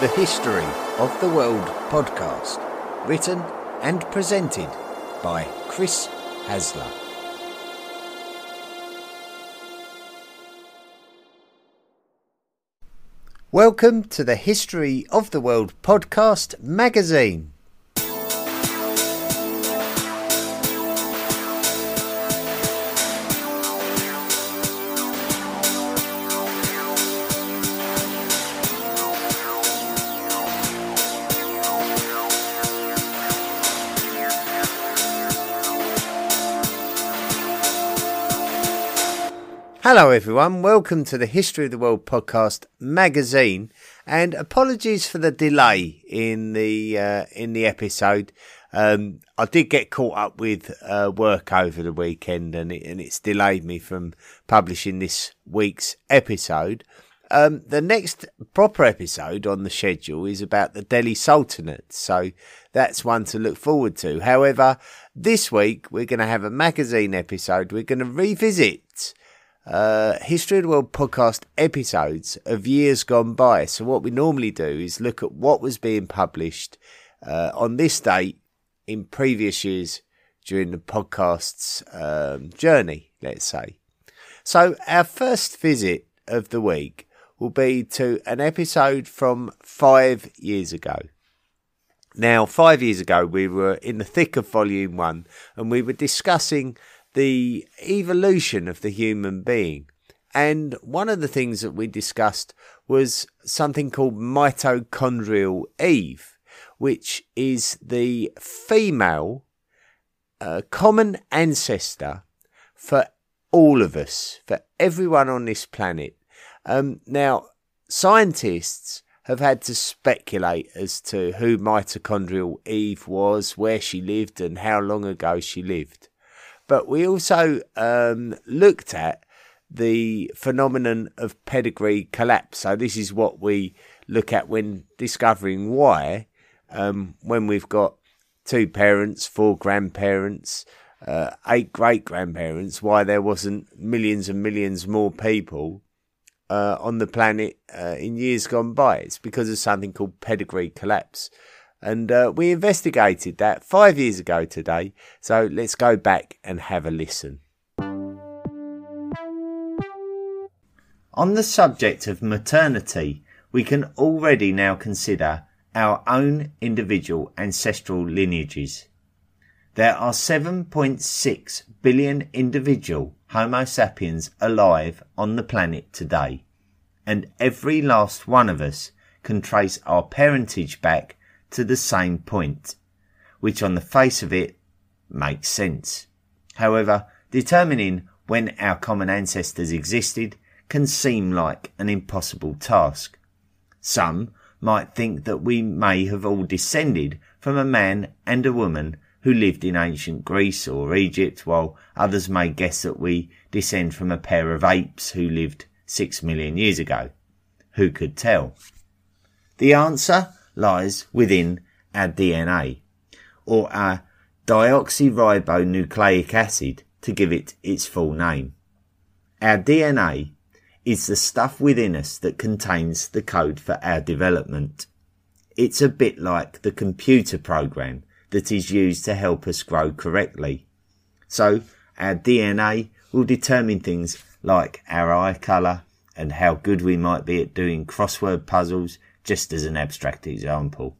The History of the World podcast, written and presented by Chris Hasler. Welcome to the History of the World podcast magazine. Hello, everyone. Welcome to the History of the World podcast magazine. And apologies for the delay in the uh, in the episode. Um, I did get caught up with uh, work over the weekend, and it, and it's delayed me from publishing this week's episode. Um, the next proper episode on the schedule is about the Delhi Sultanate, so that's one to look forward to. However, this week we're going to have a magazine episode. We're going to revisit uh, History of the World podcast episodes of years gone by. So, what we normally do is look at what was being published uh, on this date in previous years during the podcast's um, journey, let's say. So, our first visit of the week will be to an episode from five years ago. Now, five years ago, we were in the thick of volume one and we were discussing the evolution of the human being. And one of the things that we discussed was something called mitochondrial Eve, which is the female uh, common ancestor for all of us, for everyone on this planet. Um, now, scientists have had to speculate as to who mitochondrial Eve was, where she lived, and how long ago she lived. But we also um, looked at the phenomenon of pedigree collapse. So this is what we look at when discovering why, um, when we've got two parents, four grandparents, uh, eight great grandparents, why there wasn't millions and millions more people uh, on the planet uh, in years gone by. It's because of something called pedigree collapse. And uh, we investigated that five years ago today. So let's go back and have a listen. On the subject of maternity, we can already now consider our own individual ancestral lineages. There are 7.6 billion individual Homo sapiens alive on the planet today, and every last one of us can trace our parentage back to the same point, which on the face of it makes sense. However, determining when our common ancestors existed can seem like an impossible task. Some might think that we may have all descended from a man and a woman who lived in ancient Greece or Egypt, while others may guess that we descend from a pair of apes who lived six million years ago. Who could tell? The answer lies within our DNA, or our deoxyribonucleic acid to give it its full name. Our DNA is the stuff within us that contains the code for our development. It's a bit like the computer program that is used to help us grow correctly. So our DNA will determine things like our eye colour and how good we might be at doing crossword puzzles just as an abstract example.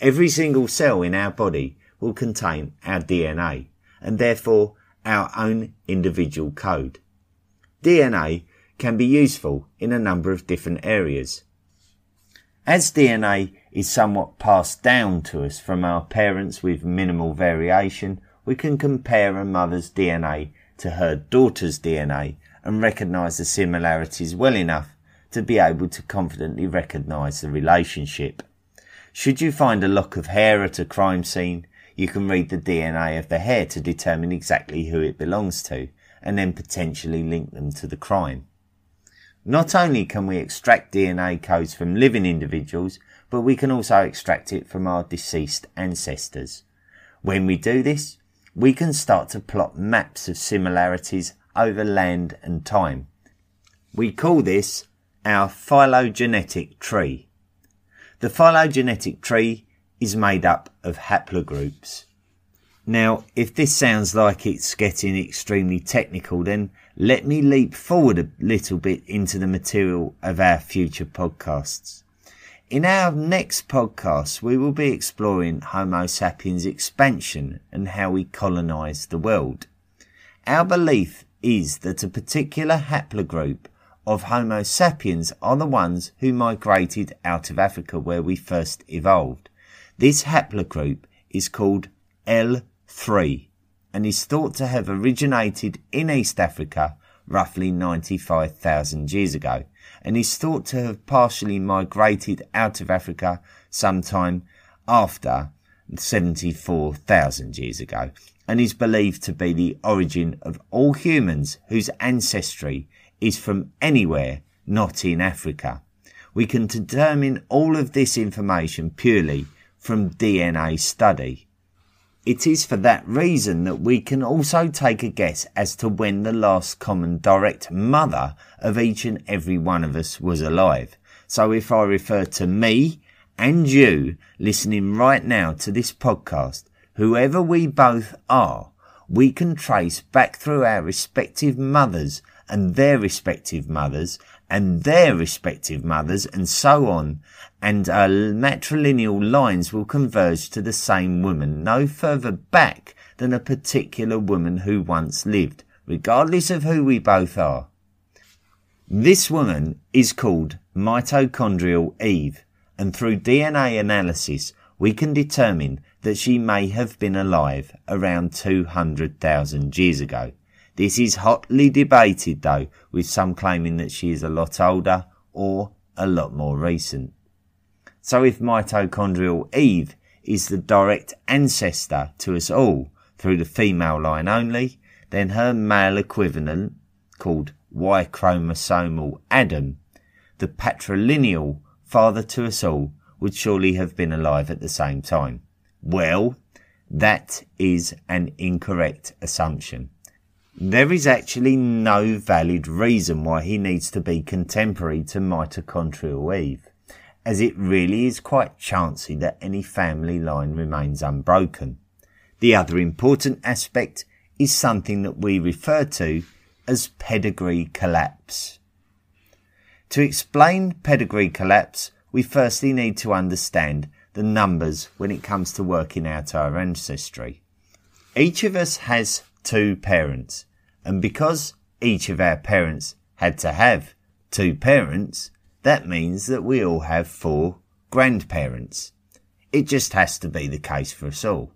Every single cell in our body will contain our DNA and therefore our own individual code. DNA can be useful in a number of different areas. As DNA is somewhat passed down to us from our parents with minimal variation, we can compare a mother's DNA to her daughter's DNA and recognise the similarities well enough to be able to confidently recognise the relationship. Should you find a lock of hair at a crime scene, you can read the DNA of the hair to determine exactly who it belongs to and then potentially link them to the crime. Not only can we extract DNA codes from living individuals, but we can also extract it from our deceased ancestors. When we do this, we can start to plot maps of similarities over land and time. We call this our phylogenetic tree. The phylogenetic tree is made up of haplogroups. Now, if this sounds like it's getting extremely technical, then let me leap forward a little bit into the material of our future podcasts. In our next podcast, we will be exploring Homo sapiens expansion and how we colonize the world. Our belief is that a particular haplogroup of Homo sapiens are the ones who migrated out of Africa where we first evolved. This haplogroup is called L3 and is thought to have originated in East Africa roughly 95,000 years ago and is thought to have partially migrated out of Africa sometime after 74,000 years ago and is believed to be the origin of all humans whose ancestry is from anywhere not in Africa. We can determine all of this information purely from DNA study. It is for that reason that we can also take a guess as to when the last common direct mother of each and every one of us was alive. So if I refer to me and you listening right now to this podcast, whoever we both are, we can trace back through our respective mothers and their respective mothers and their respective mothers and so on, and our matrilineal lines will converge to the same woman no further back than a particular woman who once lived, regardless of who we both are. This woman is called mitochondrial Eve, and through DNA analysis, we can determine that she may have been alive around 200,000 years ago. This is hotly debated though, with some claiming that she is a lot older or a lot more recent. So if mitochondrial Eve is the direct ancestor to us all through the female line only, then her male equivalent, called Y chromosomal Adam, the patrilineal father to us all, would surely have been alive at the same time. Well, that is an incorrect assumption. There is actually no valid reason why he needs to be contemporary to mitochondrial Eve, as it really is quite chancy that any family line remains unbroken. The other important aspect is something that we refer to as pedigree collapse. To explain pedigree collapse, we firstly need to understand the numbers when it comes to working out our ancestry. Each of us has two parents. And because each of our parents had to have two parents, that means that we all have four grandparents. It just has to be the case for us all.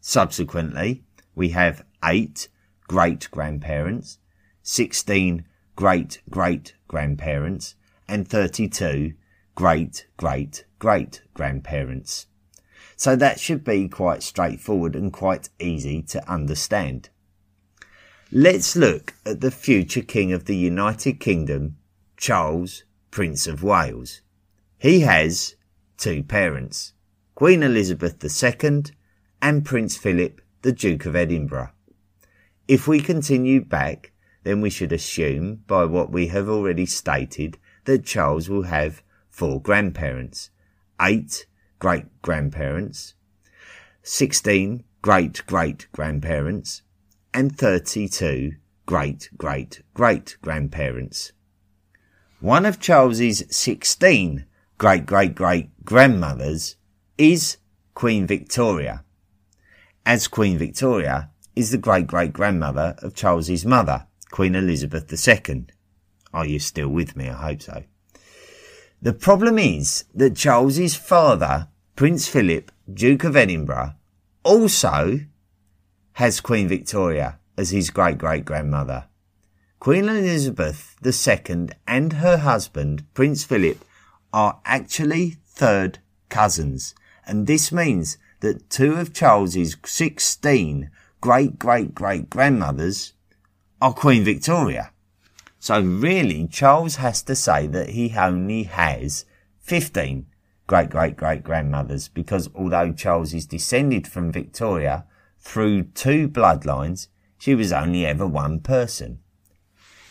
Subsequently, we have eight great grandparents, 16 great great grandparents, and 32 great great great grandparents. So that should be quite straightforward and quite easy to understand. Let's look at the future King of the United Kingdom, Charles, Prince of Wales. He has two parents, Queen Elizabeth II and Prince Philip, the Duke of Edinburgh. If we continue back, then we should assume, by what we have already stated, that Charles will have four grandparents, eight great grandparents, 16 great great grandparents, and 32 great great great grandparents. One of Charles's 16 great great great grandmothers is Queen Victoria, as Queen Victoria is the great great grandmother of Charles's mother, Queen Elizabeth II. Are you still with me? I hope so. The problem is that Charles's father, Prince Philip, Duke of Edinburgh, also has Queen Victoria as his great great grandmother. Queen Elizabeth II and her husband, Prince Philip, are actually third cousins, and this means that two of Charles's 16 great great great grandmothers are Queen Victoria. So really, Charles has to say that he only has 15 great great great grandmothers because although Charles is descended from Victoria through two bloodlines, she was only ever one person.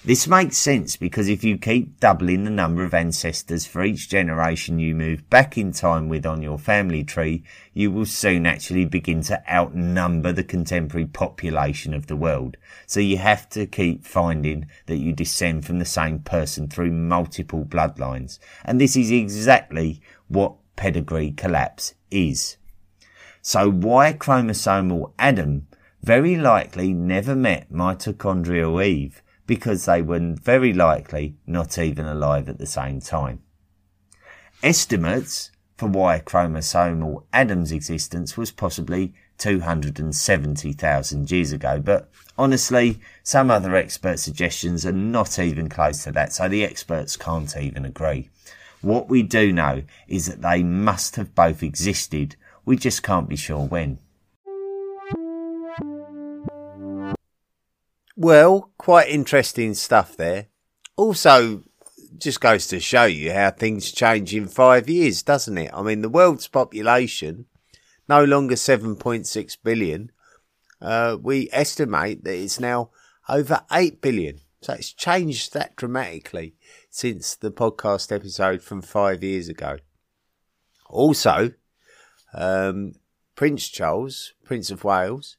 This makes sense because if you keep doubling the number of ancestors for each generation you move back in time with on your family tree, you will soon actually begin to outnumber the contemporary population of the world. So you have to keep finding that you descend from the same person through multiple bloodlines. And this is exactly what pedigree collapse is. So Y chromosomal Adam very likely never met mitochondrial Eve because they were very likely not even alive at the same time. Estimates for Y chromosomal Adam's existence was possibly 270,000 years ago, but honestly, some other expert suggestions are not even close to that, so the experts can't even agree. What we do know is that they must have both existed, we just can't be sure when. Well, quite interesting stuff there. Also, just goes to show you how things change in five years, doesn't it? I mean, the world's population, no longer 7.6 billion. Uh, we estimate that it's now over 8 billion. So it's changed that dramatically since the podcast episode from five years ago. Also, um, Prince Charles, Prince of Wales,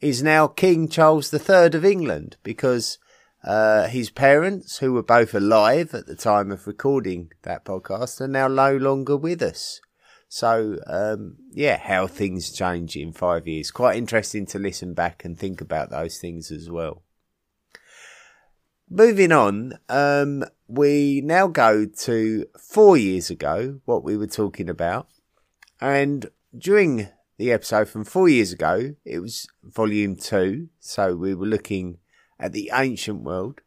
is now King Charles III of England because uh, his parents, who were both alive at the time of recording that podcast, are now no longer with us. So, um, yeah, how things change in five years. Quite interesting to listen back and think about those things as well. Moving on, um, we now go to four years ago, what we were talking about. And during the episode from four years ago. It was volume two. So we were looking at the ancient world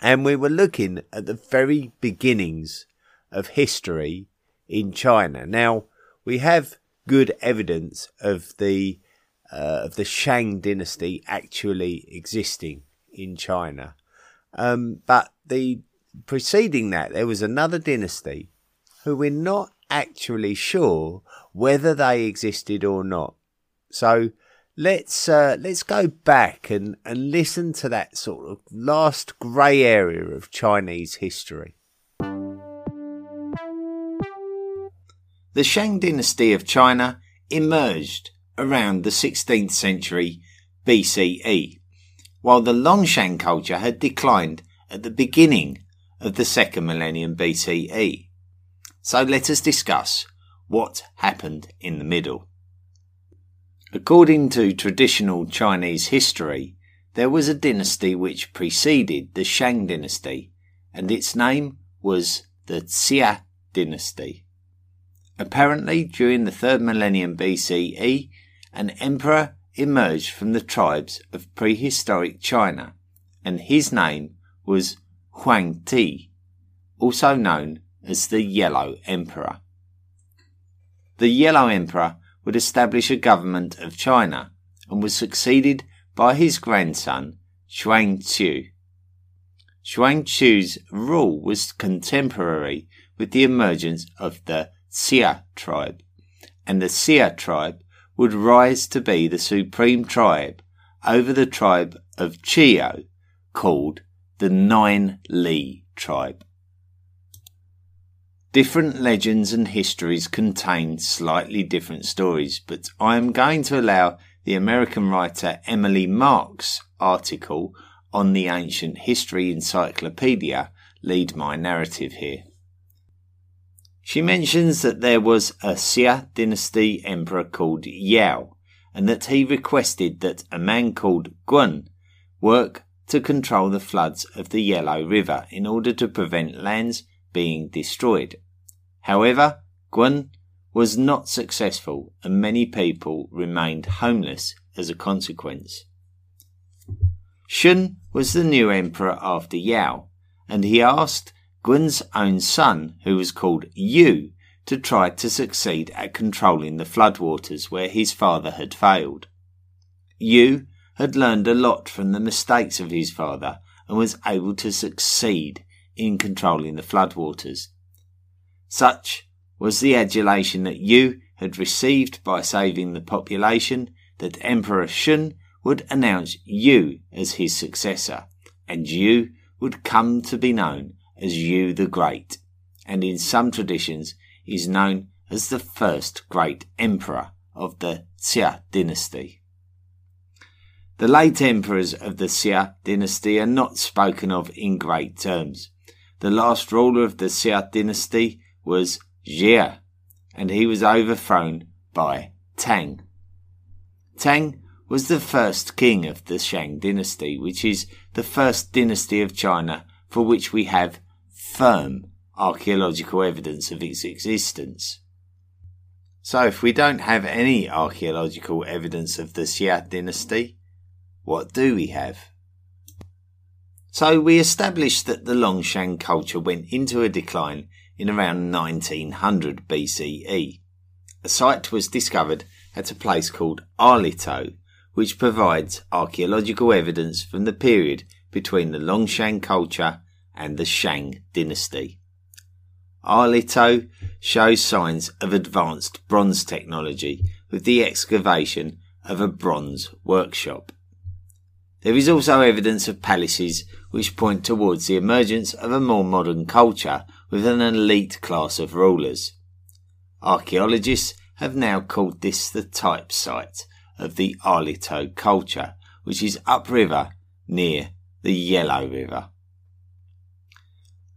and we were looking at the very beginnings of history in China. Now we have good evidence of the uh, of the Shang dynasty actually existing in China, um, but the preceding that there was another dynasty who we're not actually sure whether they existed or not. So let's uh, let's go back and, and listen to that sort of last grey area of Chinese history. The Shang dynasty of China emerged around the 16th century BCE, while the Longshan culture had declined at the beginning of the second millennium BCE. So let us discuss what happened in the middle. According to traditional Chinese history, there was a dynasty which preceded the Shang dynasty, and its name was the Xia dynasty. Apparently, during the third millennium BCE, an emperor emerged from the tribes of prehistoric China, and his name was Huang Ti, also known as the Yellow Emperor the Yellow Emperor would establish a government of China and was succeeded by his grandson, Xuanzong. Xuanzong's rule was contemporary with the emergence of the Xia tribe, and the Xia tribe would rise to be the supreme tribe over the tribe of Qiu, called the Nine Li tribe. Different legends and histories contain slightly different stories, but I am going to allow the American writer Emily Mark's article on the Ancient History Encyclopedia lead my narrative here. She mentions that there was a Xia dynasty emperor called Yao, and that he requested that a man called Gun work to control the floods of the Yellow River in order to prevent lands being destroyed. However, Gun was not successful and many people remained homeless as a consequence. Shun was the new emperor after Yao, and he asked Gun's own son, who was called Yu, to try to succeed at controlling the floodwaters where his father had failed. Yu had learned a lot from the mistakes of his father and was able to succeed in controlling the floodwaters. Such was the adulation that Yu had received by saving the population that Emperor Shun would announce Yu as his successor, and Yu would come to be known as Yu the Great, and in some traditions is known as the first great emperor of the Xia dynasty. The late emperors of the Xia dynasty are not spoken of in great terms. The last ruler of the Xia dynasty was Xie, and he was overthrown by Tang. Tang was the first king of the Shang dynasty, which is the first dynasty of China for which we have firm archaeological evidence of its existence. So, if we don't have any archaeological evidence of the Xia dynasty, what do we have? So, we established that the Longshan culture went into a decline in around 1900 BCE. A site was discovered at a place called Erlitou, which provides archaeological evidence from the period between the Longshan culture and the Shang dynasty. Erlitou shows signs of advanced bronze technology with the excavation of a bronze workshop. There is also evidence of palaces which point towards the emergence of a more modern culture with an elite class of rulers. Archaeologists have now called this the type site of the Erlitou culture, which is upriver near the Yellow River.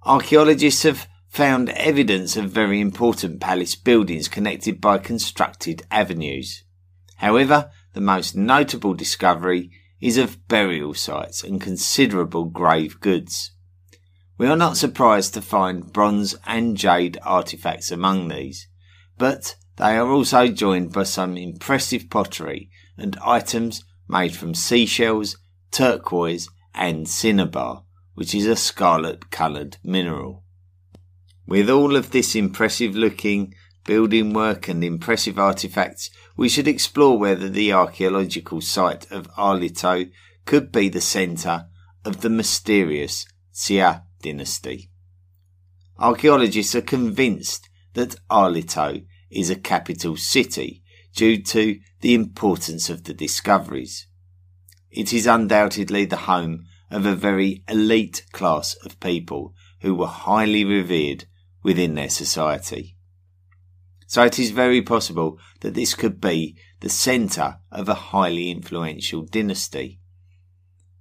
Archaeologists have found evidence of very important palace buildings connected by constructed avenues. However, the most notable discovery is of burial sites and considerable grave goods. We are not surprised to find bronze and jade artifacts among these, but they are also joined by some impressive pottery and items made from seashells, turquoise, and cinnabar, which is a scarlet coloured mineral. With all of this impressive looking building work and impressive artifacts, we should explore whether the archaeological site of Erlitou could be the centre of the mysterious Xia dynasty. Archaeologists are convinced that Erlitou is a capital city due to the importance of the discoveries. It is undoubtedly the home of a very elite class of people who were highly revered within their society. So it is very possible that this could be the centre of a highly influential dynasty.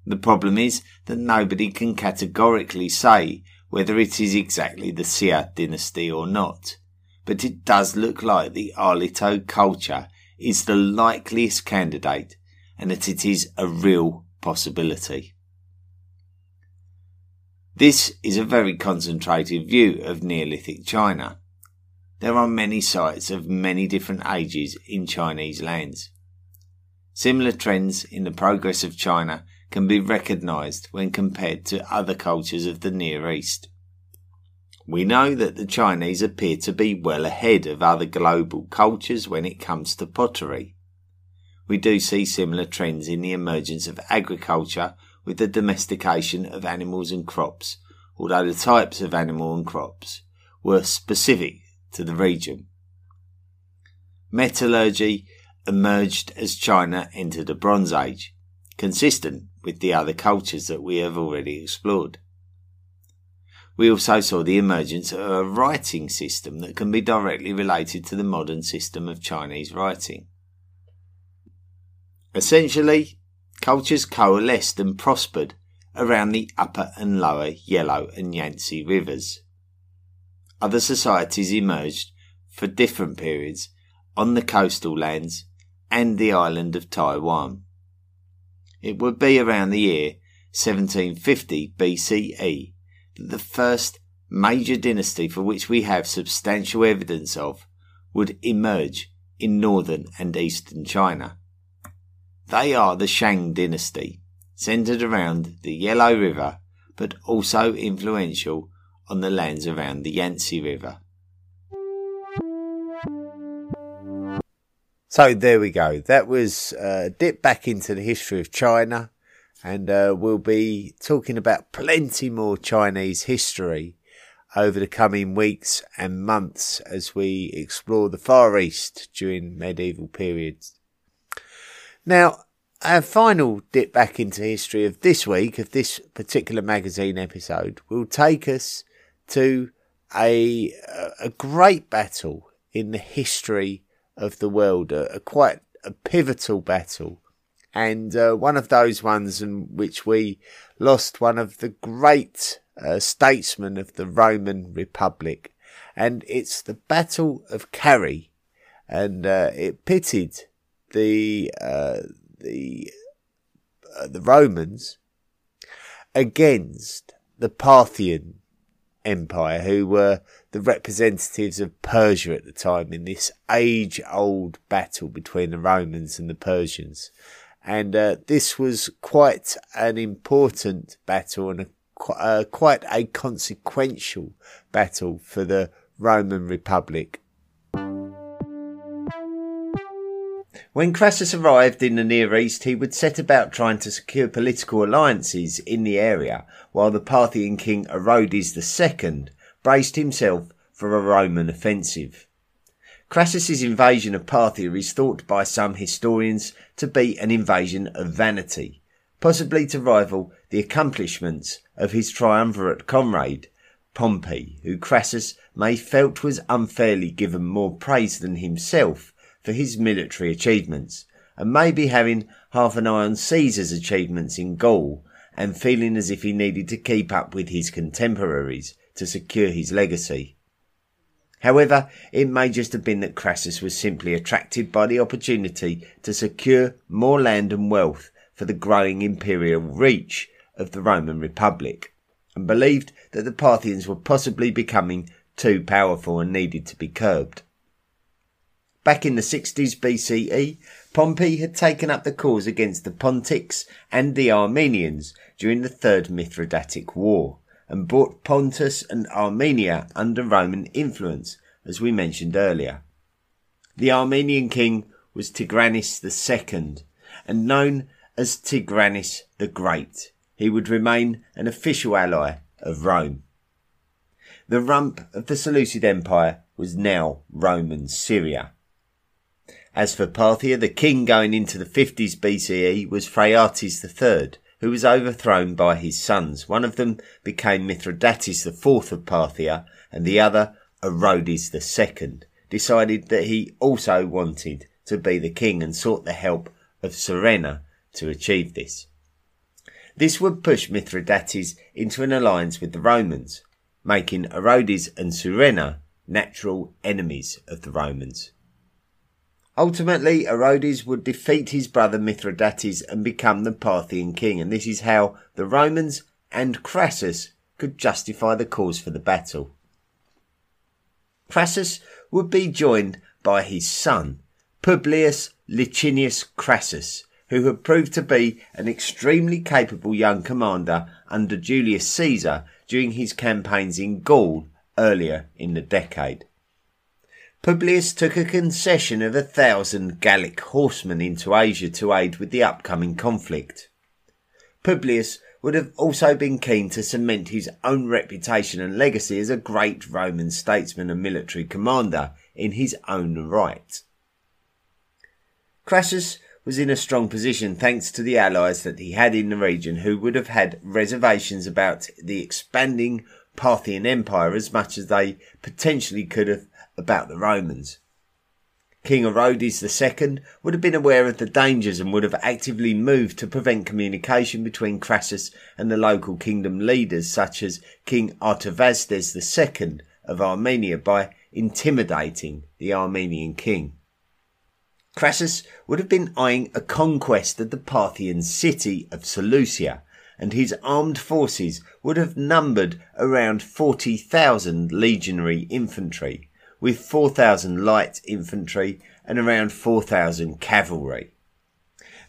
The problem is that nobody can categorically say whether it is exactly the Xia dynasty or not, but it does look like the Erlitou culture is the likeliest candidate and that it is a real possibility. This is a very concentrated view of Neolithic China. There are many sites of many different ages in Chinese lands. Similar trends in the progress of China can be recognized when compared to other cultures of the Near East. We know that the Chinese appear to be well ahead of other global cultures when it comes to pottery. We do see similar trends in the emergence of agriculture with the domestication of animals and crops, although the types of animal and crops were specific to the region. Metallurgy emerged as China entered the Bronze Age, consistent with the other cultures that we have already explored. We also saw the emergence of a writing system that can be directly related to the modern system of Chinese writing. Essentially, cultures coalesced and prospered around the upper and lower Yellow and Yangtze rivers. Other societies emerged for different periods on the coastal lands and the island of Taiwan. It would be around the year 1750 BCE that the first major dynasty for which we have substantial evidence of would emerge in northern and eastern China. They are the Shang dynasty, centered around the Yellow River, but also influential on the lands around the Yangtze River. So there we go. That was a dip back into the history of China, and uh, we'll be talking about plenty more Chinese history over the coming weeks and months as we explore the Far East during medieval periods. Now, our final dip back into history of this week, of this particular magazine episode, will take us to a, a great battle in the history of the world, a, a quite a pivotal battle, and uh, one of those ones in which we lost one of the great uh, statesmen of the Roman Republic, and it's the Battle of Carrhae, and uh, it pitted the uh, the uh, the Romans against the Parthian Empire, who were the representatives of Persia at the time in this age old battle between the Romans and the Persians. And uh, this was quite an important battle and a, uh, quite a consequential battle for the Roman Republic. When Crassus arrived in the Near East, he would set about trying to secure political alliances in the area, while the Parthian king Orodes II braced himself for a Roman offensive. Crassus's invasion of Parthia is thought by some historians to be an invasion of vanity, possibly to rival the accomplishments of his triumvirate comrade, Pompey, who Crassus may felt was unfairly given more praise than himself for his military achievements, and maybe having half an eye on Caesar's achievements in Gaul, and feeling as if he needed to keep up with his contemporaries to secure his legacy. However, it may just have been that Crassus was simply attracted by the opportunity to secure more land and wealth for the growing imperial reach of the Roman Republic, and believed that the Parthians were possibly becoming too powerful and needed to be curbed. Back in the 60s BCE, Pompey had taken up the cause against the Pontics and the Armenians during the Third Mithridatic War and brought Pontus and Armenia under Roman influence, as we mentioned earlier. The Armenian king was Tigranes II and known as Tigranes the Great. He would remain an official ally of Rome. The rump of the Seleucid Empire was now Roman Syria. As for Parthia, the king going into the 50s BCE was Phraates III, who was overthrown by his sons. One of them became Mithridates IV of Parthia, and the other, Orodes II, decided that he also wanted to be the king and sought the help of Surena to achieve this. This would push Mithridates into an alliance with the Romans, making Orodes and Surena natural enemies of the Romans. Ultimately, Orodes would defeat his brother Mithridates and become the Parthian king, and this is how the Romans and Crassus could justify the cause for the battle. Crassus would be joined by his son, Publius Licinius Crassus, who had proved to be an extremely capable young commander under Julius Caesar during his campaigns in Gaul earlier in the decade. Publius took a concession of a thousand Gallic horsemen into Asia to aid with the upcoming conflict. Publius would have also been keen to cement his own reputation and legacy as a great Roman statesman and military commander in his own right. Crassus was in a strong position thanks to the allies that he had in the region who would have had reservations about the expanding Parthian Empire as much as they potentially could have about the Romans. King Orodes II would have been aware of the dangers and would have actively moved to prevent communication between Crassus and the local kingdom leaders such as King Artavasdes II of Armenia by intimidating the Armenian king. Crassus would have been eyeing a conquest of the Parthian city of Seleucia, and his armed forces would have numbered around 40,000 legionary infantry, with 4,000 light infantry and around 4,000 cavalry.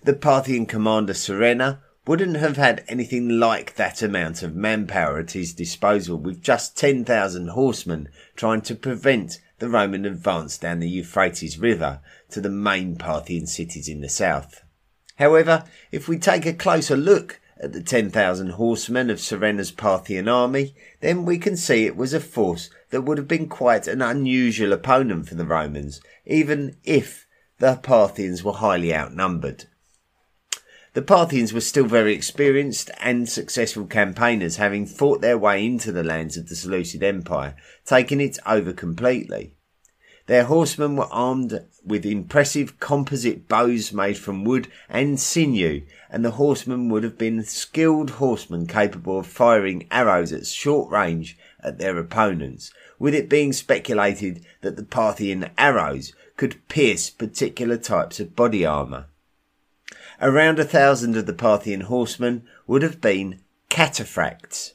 The Parthian commander Surena wouldn't have had anything like that amount of manpower at his disposal with just 10,000 horsemen trying to prevent the Roman advance down the Euphrates River to the main Parthian cities in the south. However, if we take a closer look at the 10,000 horsemen of Surena's Parthian army, then we can see it was a force that would have been quite an unusual opponent for the Romans, even if the Parthians were highly outnumbered. The Parthians were still very experienced and successful campaigners, having fought their way into the lands of the Seleucid Empire, taking it over completely. Their horsemen were armed with impressive composite bows made from wood and sinew, and the horsemen would have been skilled horsemen capable of firing arrows at short range at their opponents, with it being speculated that the Parthian arrows could pierce particular types of body armour. Around a thousand of the Parthian horsemen would have been cataphracts.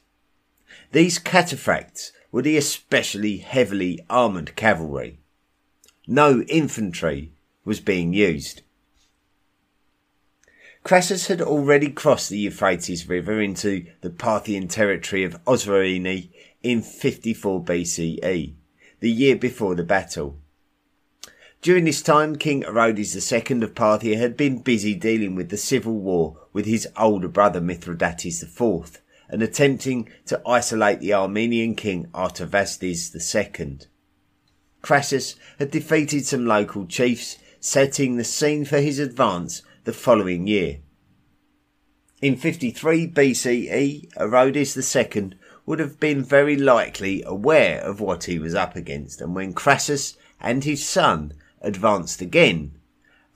These cataphracts were the especially heavily armoured cavalry. No infantry was being used. Crassus had already crossed the Euphrates River into the Parthian territory of Osroene in 54 BCE, the year before the battle. During this time, King Orodes II of Parthia had been busy dealing with the civil war with his older brother Mithridates IV and attempting to isolate the Armenian king Artavasdes II. Crassus had defeated some local chiefs, setting the scene for his advance the following year. In 53 BCE, Orodes II would have been very likely aware of what he was up against, and when Crassus and his son advanced again.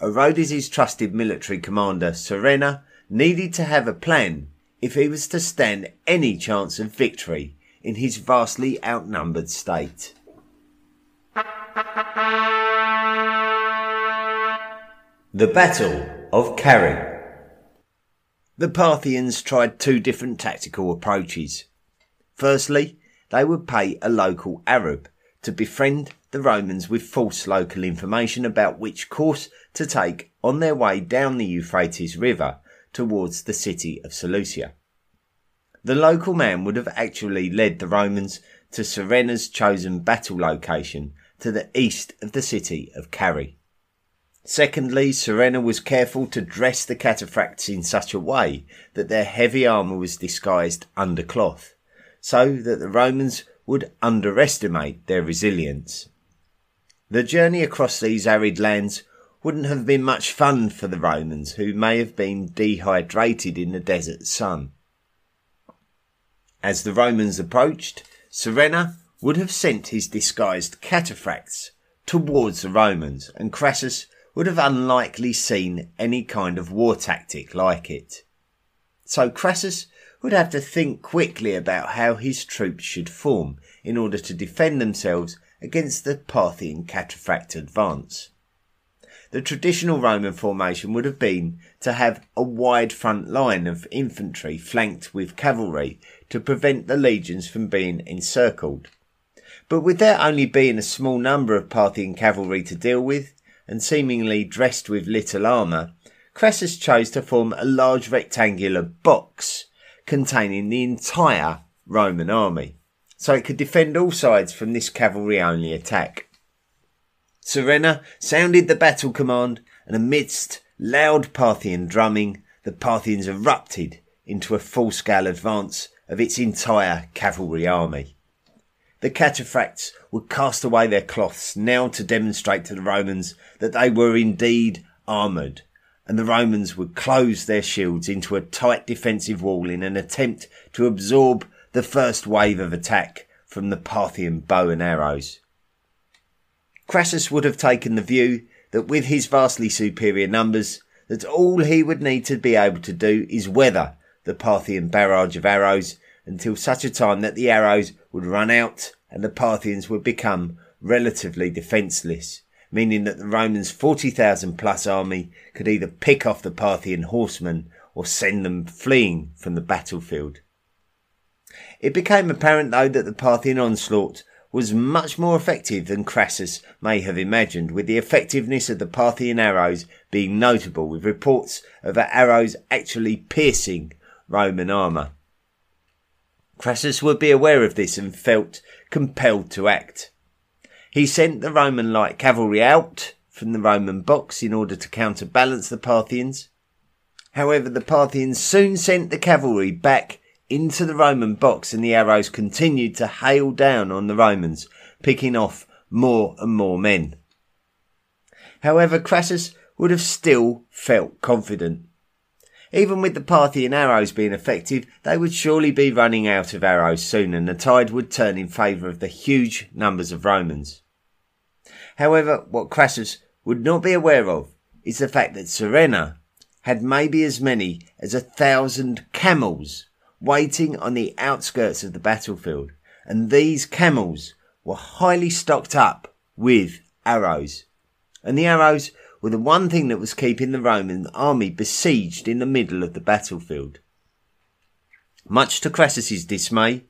Orodes' trusted military commander, Surena needed to have a plan if he was to stand any chance of victory in his vastly outnumbered state. The Battle of Carrhae. The Parthians tried two different tactical approaches. Firstly, they would pay a local Arab to befriend the Romans with false local information about which course to take on their way down the Euphrates River towards the city of Seleucia. The local man would have actually led the Romans to Surena's chosen battle location to the east of the city of Carrhae. Secondly, Surena was careful to dress the cataphracts in such a way that their heavy armour was disguised under cloth, so that the Romans would underestimate their resilience. The journey across these arid lands wouldn't have been much fun for the Romans, who may have been dehydrated in the desert sun. As the Romans approached, Surena would have sent his disguised cataphracts towards the Romans, and Crassus would have unlikely seen any kind of war tactic like it. So Crassus would have to think quickly about how his troops should form in order to defend themselves against the Parthian cataphract advance. The traditional Roman formation would have been to have a wide front line of infantry flanked with cavalry to prevent the legions from being encircled. But with there only being a small number of Parthian cavalry to deal with, and seemingly dressed with little armour, Crassus chose to form a large rectangular box containing the entire Roman army so it could defend all sides from this cavalry only attack. Surena sounded the battle command, and amidst loud Parthian drumming, the Parthians erupted into a full scale advance of its entire cavalry army. The cataphracts would cast away their cloths now to demonstrate to the Romans that they were indeed armoured, and the Romans would close their shields into a tight defensive wall in an attempt to absorb the first wave of attack from the Parthian bow and arrows. Crassus would have taken the view that with his vastly superior numbers, that all he would need to be able to do is weather the Parthian barrage of arrows until such a time that the arrows would run out and the Parthians would become relatively defenceless, meaning that the Romans' 40,000 plus army could either pick off the Parthian horsemen or send them fleeing from the battlefield. It became apparent, though, that the Parthian onslaught was much more effective than Crassus may have imagined, with the effectiveness of the Parthian arrows being notable, with reports of arrows actually piercing Roman armour. Crassus would be aware of this and felt compelled to act. He sent the Roman light cavalry out from the Roman box in order to counterbalance the Parthians. However, the Parthians soon sent the cavalry back into the Roman box and the arrows continued to hail down on the Romans, picking off more and more men. However, Crassus would have still felt confident. Even with the Parthian arrows being effective, they would surely be running out of arrows soon and the tide would turn in favour of the huge numbers of Romans. However, what Crassus would not be aware of is the fact that Surena had maybe as many as a thousand camels waiting on the outskirts of the battlefield, and these camels were highly stocked up with arrows. And the arrows were the one thing that was keeping the Roman army besieged in the middle of the battlefield. Much to Crassus's dismay,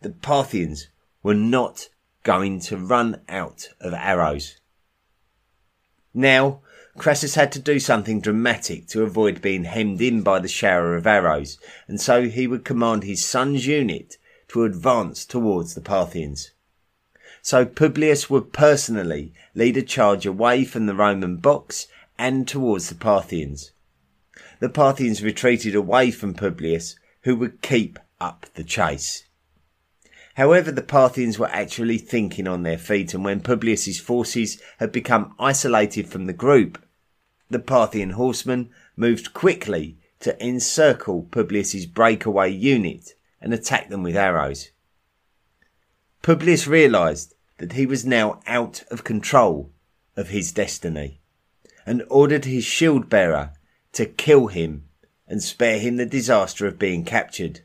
the Parthians were not going to run out of arrows. Now, Crassus had to do something dramatic to avoid being hemmed in by the shower of arrows, and so he would command his son's unit to advance towards the Parthians. So Publius would personally lead a charge away from the Roman box and towards the Parthians. The Parthians retreated away from Publius, who would keep up the chase. However, the Parthians were actually thinking on their feet, and when Publius's forces had become isolated from the group, the Parthian horsemen moved quickly to encircle Publius's breakaway unit and attack them with arrows. Publius realized that he was now out of control of his destiny and ordered his shield bearer to kill him and spare him the disaster of being captured.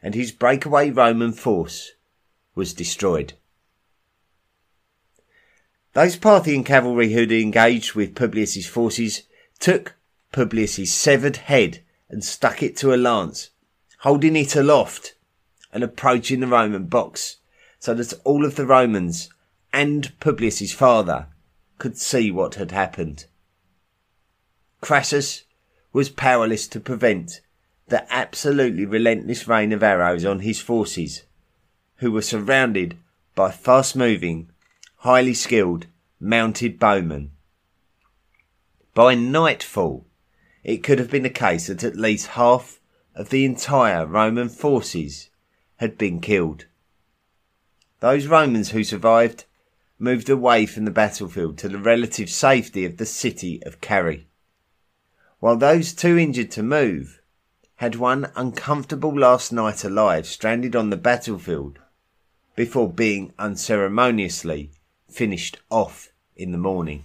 And his breakaway Roman force was destroyed. Those Parthian cavalry who'd engaged with Publius's forces took Publius's severed head and stuck it to a lance, holding it aloft and approaching the Roman box so that all of the Romans and Publius's father could see what had happened. Crassus was powerless to prevent the absolutely relentless rain of arrows on his forces, who were surrounded by fast moving highly skilled, mounted bowmen. By nightfall, it could have been the case that at least half of the entire Roman forces had been killed. Those Romans who survived moved away from the battlefield to the relative safety of the city of Carrhae, while those too injured to move had one uncomfortable last night alive stranded on the battlefield before being unceremoniously finished off in the morning.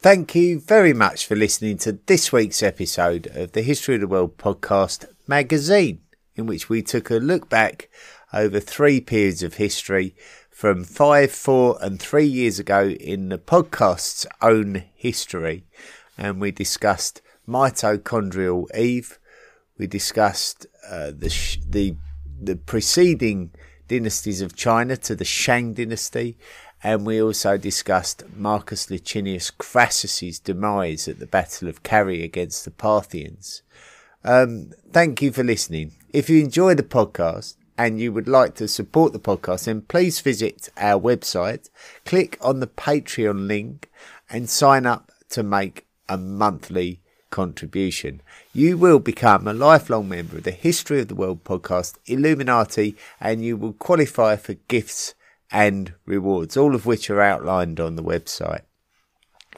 Thank you very much for listening to this week's episode of the History of the World podcast magazine, in which we took a look back over three periods of history from five, four, and three years ago in the podcast's own history and we discussed mitochondrial Eve. We discussed uh, the the the preceding dynasties of China to the Shang dynasty, and we also discussed Marcus Licinius Crassus's demise at the Battle of Carrhae against the Parthians. Um, thank you for listening. If you enjoy the podcast and you would like to support the podcast, then please visit our website, click on the Patreon link, and sign up to make a monthly contribution. You will become a lifelong member of the History of the World podcast Illuminati, and you will qualify for gifts and rewards, all of which are outlined on the website.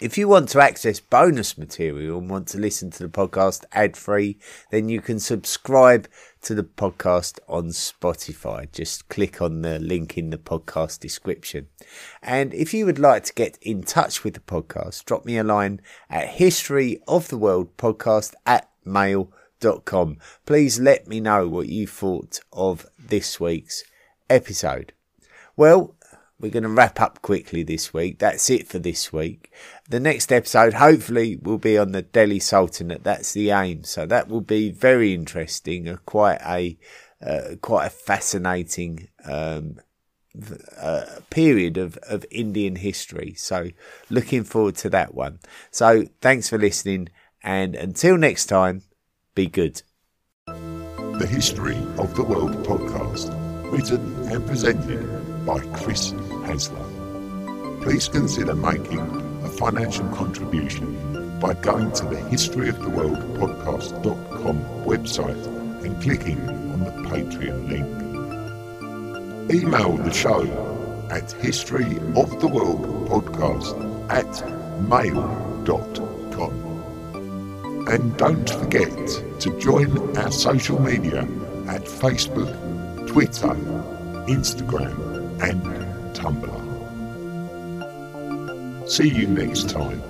If you want to access bonus material and want to listen to the podcast ad free, then you can subscribe to the podcast on Spotify. Just click on the link in the podcast description. And if you would like to get in touch with the podcast, drop me a line at history of the world podcast at mail.com. Please let me know what you thought of this week's episode. Well, we're going to wrap up quickly this week. That's it for this week. The next episode, hopefully, will be on the Delhi Sultanate. That's the aim. So that will be very interesting. Uh, quite a uh, quite a fascinating um, uh, period of, of Indian history. So looking forward to that one. So thanks for listening, and until next time, be good. The History of the World podcast, written and presented by Chris Hasler. Please consider making a financial contribution by going to the historyoftheworldpodcast.com website and clicking on the Patreon link. Email the show at historyoftheworldpodcast at mail.com. And don't forget to join our social media at Facebook, Twitter, Instagram, and Tumblr. See you next time.